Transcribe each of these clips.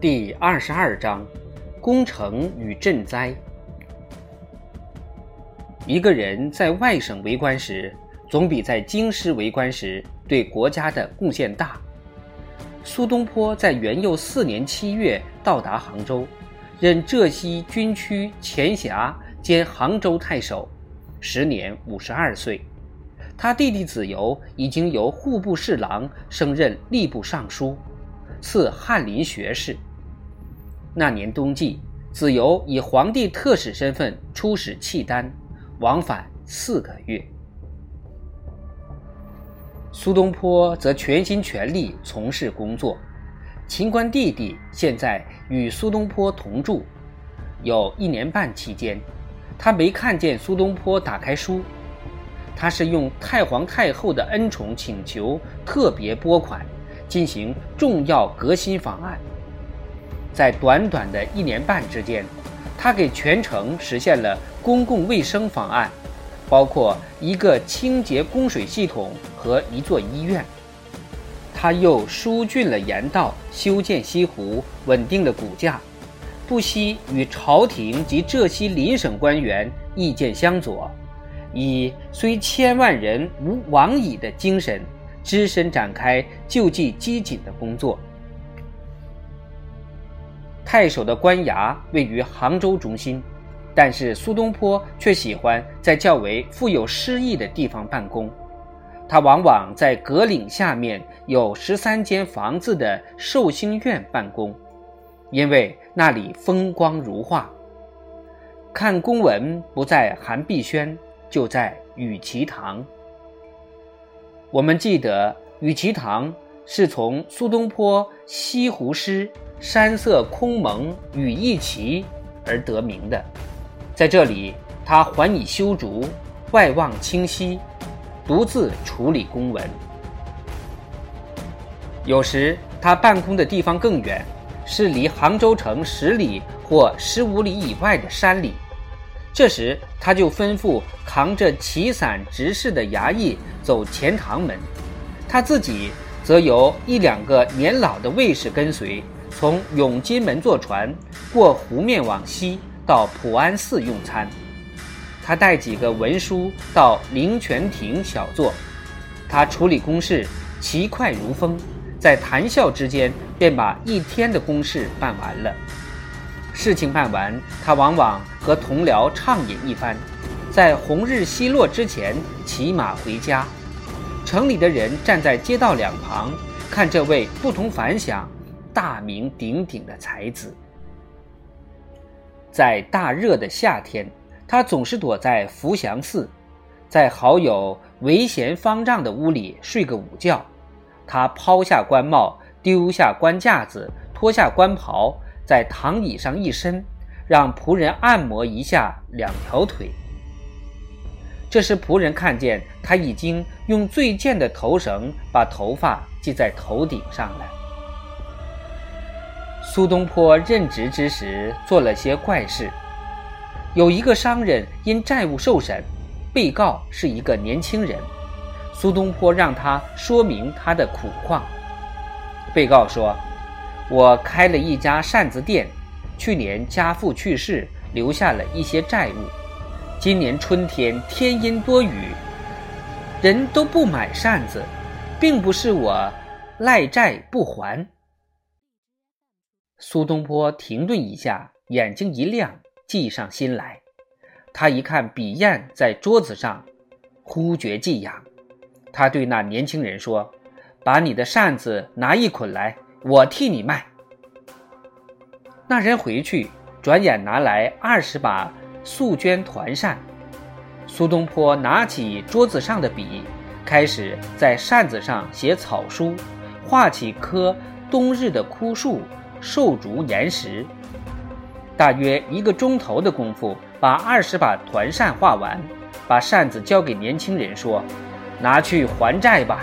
第二十二章：攻城与赈灾。一个人在外省为官时，总比在京师为官时对国家的贡献大。苏东坡在元佑四年七月到达杭州，任浙西军区前辖兼杭州太守，时年五十二岁。他弟弟子由已经由户部侍郎升任吏部尚书，赐翰林学士。那年冬季，子由以皇帝特使身份出使契丹，往返四个月。苏东坡则全心全力从事工作。秦观弟弟现在与苏东坡同住，有一年半期间，他没看见苏东坡打开书。他是用太皇太后的恩宠请求特别拨款，进行重要革新方案。在短短的一年半之间，他给全城实现了公共卫生方案，包括一个清洁供水系统和一座医院。他又疏浚了盐道，修建西湖，稳定了谷价，不惜与朝廷及浙西邻省官员意见相左。以虽千万人无往矣的精神，只身展开救济饥馑的工作。太守的官衙位于杭州中心，但是苏东坡却喜欢在较为富有诗意的地方办公。他往往在阁岭下面有十三间房子的寿星院办公，因为那里风光如画。看公文不在韩碧轩。就在雨其堂。我们记得雨其堂是从苏东坡《西湖诗》“山色空蒙雨亦奇”而得名的。在这里，他还以修竹，外望清溪，独自处理公文。有时他办公的地方更远，是离杭州城十里或十五里以外的山里。这时，他就吩咐扛着旗伞执事的衙役走钱塘门，他自己则由一两个年老的卫士跟随，从永金门坐船过湖面往西到普安寺用餐。他带几个文书到灵泉亭小坐，他处理公事奇快如风，在谈笑之间便把一天的公事办完了。事情办完，他往往和同僚畅饮一番，在红日西落之前骑马回家。城里的人站在街道两旁，看这位不同凡响、大名鼎鼎的才子。在大热的夏天，他总是躲在福祥寺，在好友韦贤方丈的屋里睡个午觉。他抛下官帽，丢下官架子，脱下官袍。在躺椅上一伸，让仆人按摩一下两条腿。这时仆人看见他已经用最贱的头绳把头发系在头顶上了。苏东坡任职之时做了些怪事，有一个商人因债务受审，被告是一个年轻人，苏东坡让他说明他的苦况。被告说。我开了一家扇子店，去年家父去世，留下了一些债务。今年春天天阴多雨，人都不买扇子，并不是我赖债不还。苏东坡停顿一下，眼睛一亮，计上心来。他一看笔砚在桌子上，忽觉寄痒。他对那年轻人说：“把你的扇子拿一捆来。”我替你卖。那人回去，转眼拿来二十把素绢团扇。苏东坡拿起桌子上的笔，开始在扇子上写草书，画起棵冬日的枯树、瘦竹、岩石。大约一个钟头的功夫，把二十把团扇画完，把扇子交给年轻人说：“拿去还债吧。”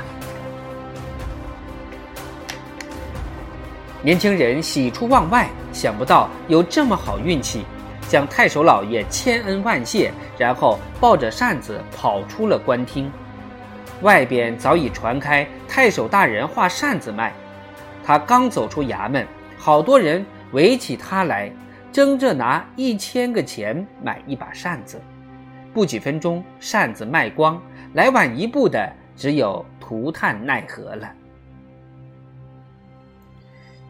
年轻人喜出望外，想不到有这么好运气，向太守老爷千恩万谢，然后抱着扇子跑出了官厅。外边早已传开太守大人画扇子卖。他刚走出衙门，好多人围起他来，争着拿一千个钱买一把扇子。不几分钟，扇子卖光，来晚一步的只有涂炭奈何了。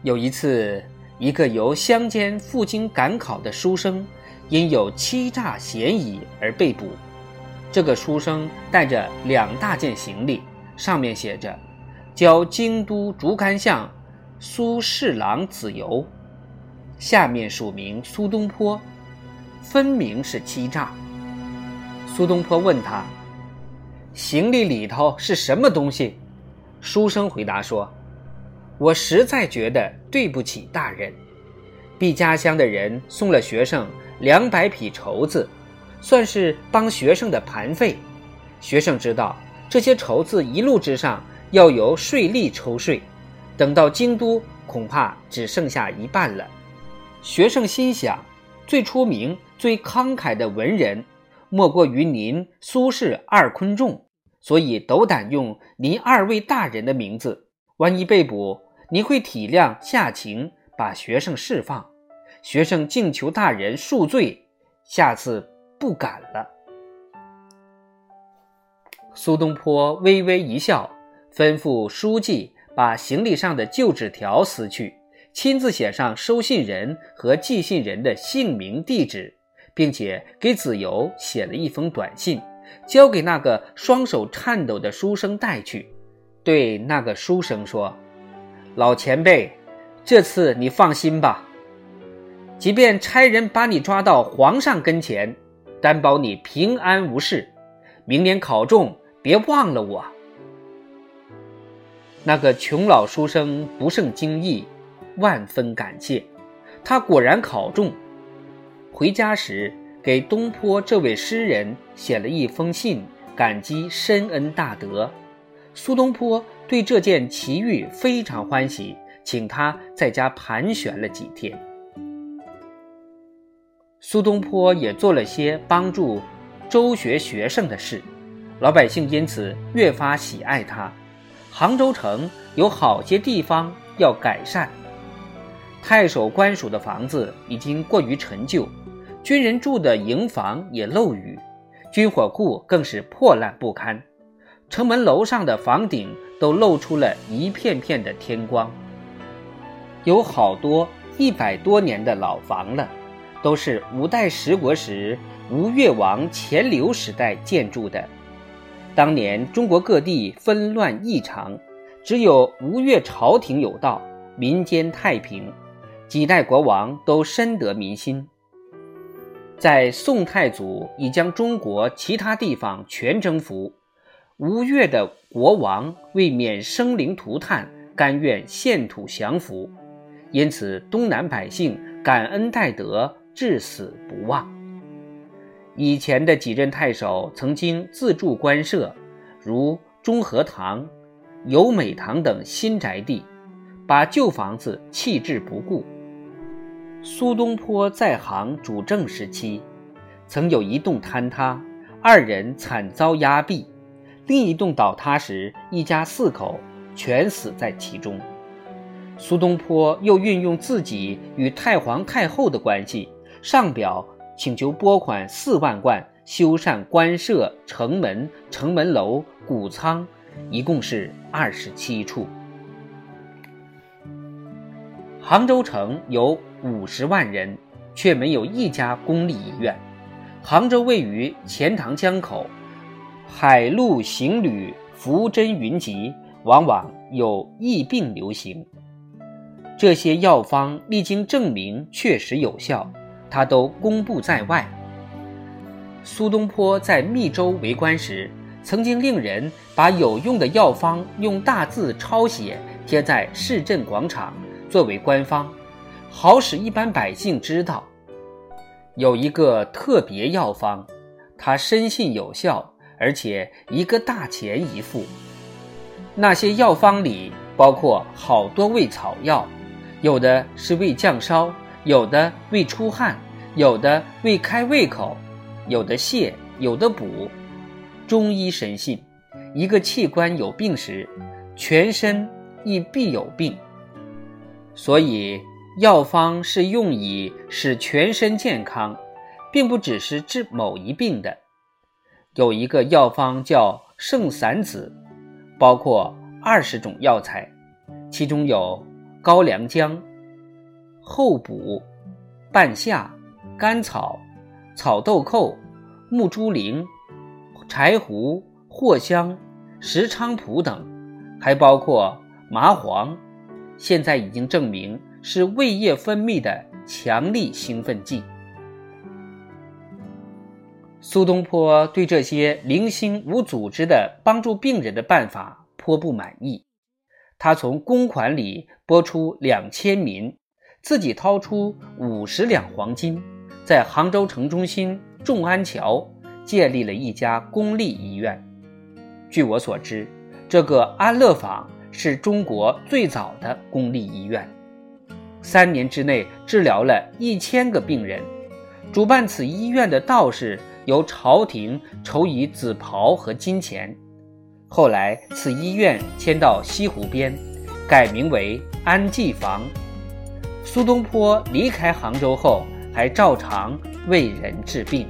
有一次，一个由乡间赴京赶考的书生，因有欺诈嫌疑而被捕。这个书生带着两大件行李，上面写着“交京都竹竿巷苏侍郎子由”，下面署名苏东坡，分明是欺诈。苏东坡问他：“行李里头是什么东西？”书生回答说：“我实在觉得对不起大人，毕家乡的人送了学生两百匹绸子，算是帮学生的盘费。学生知道这些绸子一路之上要由税吏抽税，等到京都恐怕只剩下一半了。学生心想，最出名、最慷慨的文人。”莫过于您苏轼二昆仲，所以斗胆用您二位大人的名字。万一被捕，您会体谅下情，把学生释放。学生敬求大人恕罪，下次不敢了。苏东坡微微一笑，吩咐书记把行李上的旧纸条撕去，亲自写上收信人和寄信人的姓名、地址。并且给子由写了一封短信，交给那个双手颤抖的书生带去，对那个书生说：“老前辈，这次你放心吧，即便差人把你抓到皇上跟前，担保你平安无事。明年考中，别忘了我。”那个穷老书生不胜惊异，万分感谢，他果然考中。回家时，给东坡这位诗人写了一封信，感激深恩大德。苏东坡对这件奇遇非常欢喜，请他在家盘旋了几天。苏东坡也做了些帮助周学学生的事，老百姓因此越发喜爱他。杭州城有好些地方要改善，太守官署的房子已经过于陈旧。军人住的营房也漏雨，军火库更是破烂不堪，城门楼上的房顶都露出了一片片的天光。有好多一百多年的老房了，都是五代十国时吴越王钱镠时代建筑的。当年中国各地纷乱异常，只有吴越朝廷有道，民间太平，几代国王都深得民心。在宋太祖已将中国其他地方全征服，吴越的国王为免生灵涂炭，甘愿献土降服，因此东南百姓感恩戴德，至死不忘。以前的几任太守曾经自筑官舍，如中和堂、游美堂等新宅地，把旧房子弃置不顾。苏东坡在行主政时期，曾有一栋坍塌，二人惨遭压毙；另一栋倒塌时，一家四口全死在其中。苏东坡又运用自己与太皇太后的关系，上表请求拨款四万贯修缮官舍、城门、城门楼、谷仓，一共是二十七处。杭州城有。五十万人，却没有一家公立医院。杭州位于钱塘江口，海陆行旅浮针云集，往往有疫病流行。这些药方历经证明确实有效，他都公布在外。苏东坡在密州为官时，曾经令人把有用的药方用大字抄写贴在市镇广场，作为官方。好使一般百姓知道，有一个特别药方，他深信有效，而且一个大钱一副。那些药方里包括好多味草药，有的是为降烧，有的为出汗，有的为开胃口，有的泻，有的补。中医深信，一个器官有病时，全身亦必有病，所以。药方是用以使全身健康，并不只是治某一病的。有一个药方叫圣散子，包括二十种药材，其中有高良姜、厚补、半夏、甘草、草豆蔻、木珠苓、柴胡、藿香、石菖蒲等，还包括麻黄。现在已经证明。是胃液分泌的强力兴奋剂。苏东坡对这些零星无组织的帮助病人的办法颇不满意，他从公款里拨出两千民，自己掏出五十两黄金，在杭州城中心众安桥建立了一家公立医院。据我所知，这个安乐坊是中国最早的公立医院。三年之内治疗了一千个病人。主办此医院的道士由朝廷筹以紫袍和金钱。后来此医院迁到西湖边，改名为安济坊。苏东坡离开杭州后，还照常为人治病。